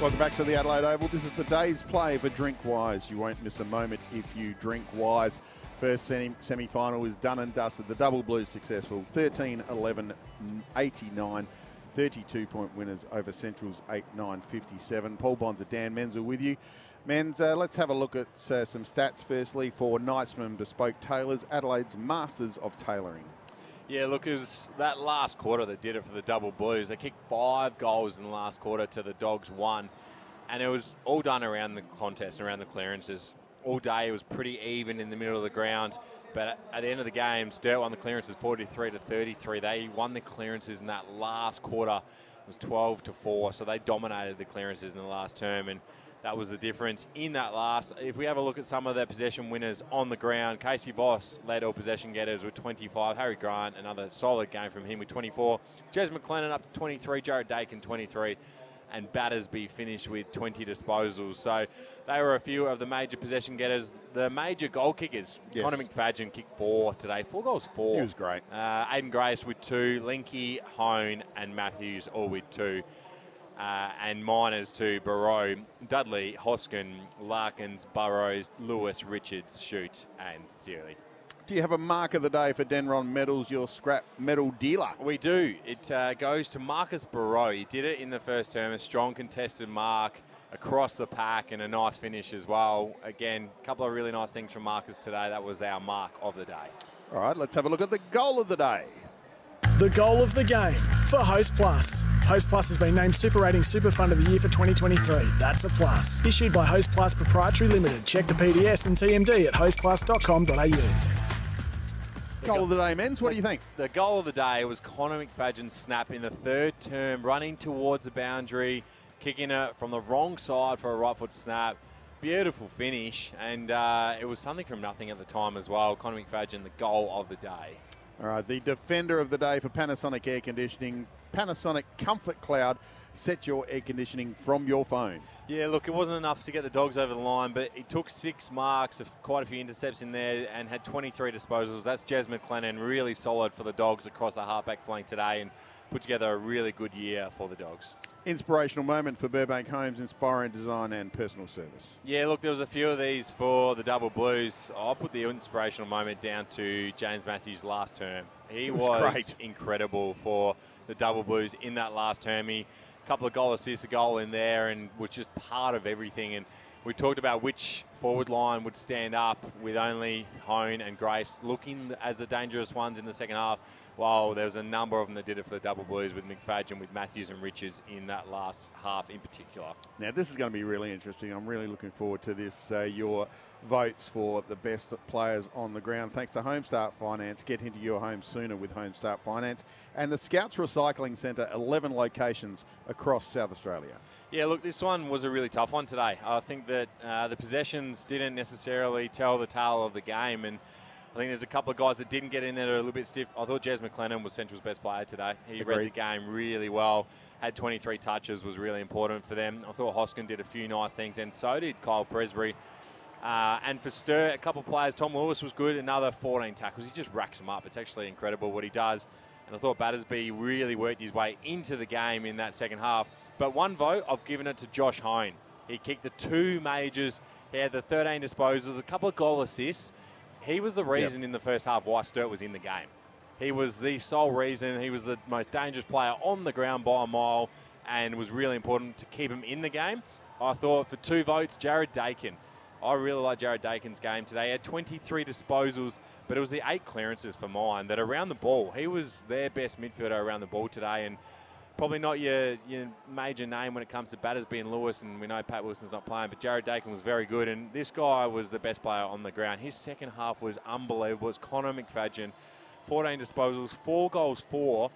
Welcome back to the Adelaide Oval. This is the day's play for Drink Wise. You won't miss a moment if you drink wise. First semi final is done and dusted. The double blues successful 13 11 89. 32 point winners over Central's 8 9 57. Paul Bonds and Dan Menzel with you. Men's, uh, let's have a look at uh, some stats firstly for Knightsman Bespoke Tailors, Adelaide's Masters of Tailoring. Yeah, look, it was that last quarter that did it for the Double Blues. They kicked five goals in the last quarter to the Dogs one, and it was all done around the contest, around the clearances. All day it was pretty even in the middle of the ground, but at the end of the game, Sturt won the clearances 43 to 33. They won the clearances in that last quarter. It was 12 to 4, so they dominated the clearances in the last term, and that was the difference in that last. If we have a look at some of the possession winners on the ground, Casey Boss led all possession getters with 25. Harry Grant, another solid game from him with 24. Jez McLennan up to 23. Jared Dakin 23 and Battersby finished with 20 disposals. So they were a few of the major possession getters. The major goal kickers, yes. Connor McFadden kicked four today. Four goals, four. He was great. Uh, Aiden Grace with two. Linky, Hone, and Matthews all with two uh, and minors to Barrow, Dudley, Hoskin, Larkins, Burrows, Lewis, Richards, Shute, and Thierry. Do you have a mark of the day for Denron Metals, your scrap metal dealer? We do. It uh, goes to Marcus Barrow. He did it in the first term, a strong contested mark across the pack and a nice finish as well. Again, a couple of really nice things from Marcus today. That was our mark of the day. All right, let's have a look at the goal of the day. The goal of the game for Host Plus. Host Plus has been named Super Rating Super Fund of the Year for 2023. That's a plus. Issued by Host Plus Proprietary Limited. Check the PDS and TMD at hostplus.com.au. Goal of the day, men's. What do you think? The goal of the day was Connor McFadden's snap in the third term, running towards the boundary, kicking it from the wrong side for a right foot snap. Beautiful finish, and uh, it was something from nothing at the time as well. Connor McFadden, the goal of the day. All right, the defender of the day for Panasonic Air Conditioning, Panasonic Comfort Cloud. Set your air conditioning from your phone. Yeah, look, it wasn't enough to get the dogs over the line, but he took six marks, quite a few intercepts in there, and had 23 disposals. That's Jez McLennan, really solid for the dogs across the halfback flank today, and put together a really good year for the dogs. Inspirational moment for Burbank Homes, inspiring design and personal service. Yeah, look, there was a few of these for the Double Blues. I'll put the inspirational moment down to James Matthews last term. He was, was incredible for the Double Blues in that last term. He a couple of goal assists, a goal in there, and was just part of everything. And we talked about which forward line would stand up with only Hone and Grace looking as the dangerous ones in the second half well, there's a number of them that did it for the double blues with McFadden, with Matthews and Richards in that last half in particular. Now, this is going to be really interesting. I'm really looking forward to this. Uh, your votes for the best players on the ground. Thanks to Homestart Finance. Get into your home sooner with Homestart Finance. And the Scouts Recycling Centre, 11 locations across South Australia. Yeah, look, this one was a really tough one today. I think that uh, the possessions didn't necessarily tell the tale of the game. and I think there's a couple of guys that didn't get in there that are a little bit stiff. I thought Jez McLennan was Central's best player today. He Agreed. read the game really well. Had 23 touches, was really important for them. I thought Hoskin did a few nice things, and so did Kyle Presbury. Uh, and for Sturt, a couple of players, Tom Lewis was good, another 14 tackles. He just racks them up. It's actually incredible what he does. And I thought Battersby really worked his way into the game in that second half. But one vote, I've given it to Josh Hone. He kicked the two majors. He had the 13 disposals, a couple of goal assists. He was the reason yep. in the first half why Sturt was in the game. He was the sole reason. He was the most dangerous player on the ground by a mile and was really important to keep him in the game. I thought for two votes, Jared Dakin. I really like Jared Dakin's game today. He had 23 disposals, but it was the eight clearances for mine that around the ball. He was their best midfielder around the ball today, and probably not your, your major name when it comes to batters being Lewis, and we know Pat Wilson's not playing, but Jared Dakin was very good, and this guy was the best player on the ground. His second half was unbelievable. It's Connor McFadden, 14 disposals, four goals, four.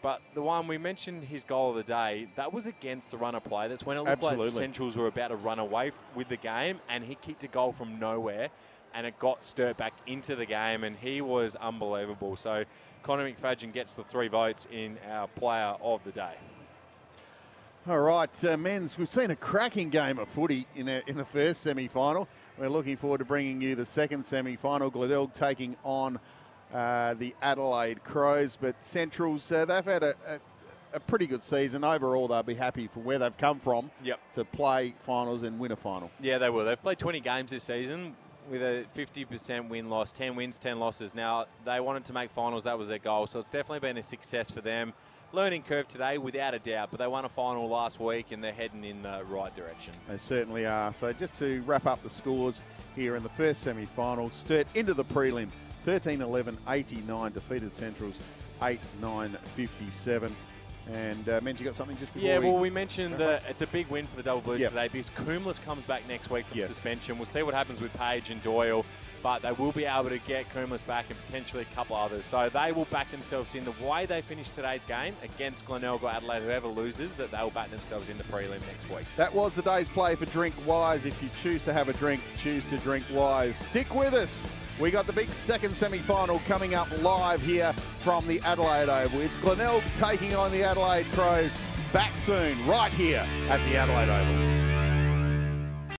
But the one we mentioned, his goal of the day, that was against the runner play. That's when it looked Absolutely. like Centrals were about to run away f- with the game, and he kicked a goal from nowhere, and it got Sturt back into the game, and he was unbelievable. So Connor McFadden gets the three votes in our player of the day. All right, uh, men's. We've seen a cracking game of footy in, a, in the first semi-final. We're looking forward to bringing you the second semi-final. Glenelg taking on uh, the Adelaide Crows, but Centrals uh, they've had a, a, a pretty good season overall. They'll be happy for where they've come from Yep. to play finals and win a final. Yeah, they will. They've played 20 games this season with a 50% win loss, 10 wins, 10 losses. Now, they wanted to make finals, that was their goal. So it's definitely been a success for them. Learning curve today, without a doubt, but they won a final last week and they're heading in the right direction. They certainly are. So just to wrap up the scores here in the first semi-final, Sturt into the prelim, 13-11, 89, defeated Centrals 8-9, 57. And uh, Menz, you got something just before Yeah, we... well, we mentioned that it's a big win for the Double Blues Yep. today because Coombs comes back next week from Yes. suspension. We'll see what happens with Page and Doyle, but they will be able to get Coombs back and potentially a couple others. So they will back themselves in the way they finish today's game against Glenelg or Adelaide. Whoever loses, that they will back themselves in the prelim next week. That was the day's play for Drink Wise. If you choose to have a drink, choose to drink wise. Stick with us. We got the big second semi-final coming up live here from the Adelaide Oval. It's Glenelg taking on the Adelaide Crows. Back soon, right here at the Adelaide Oval.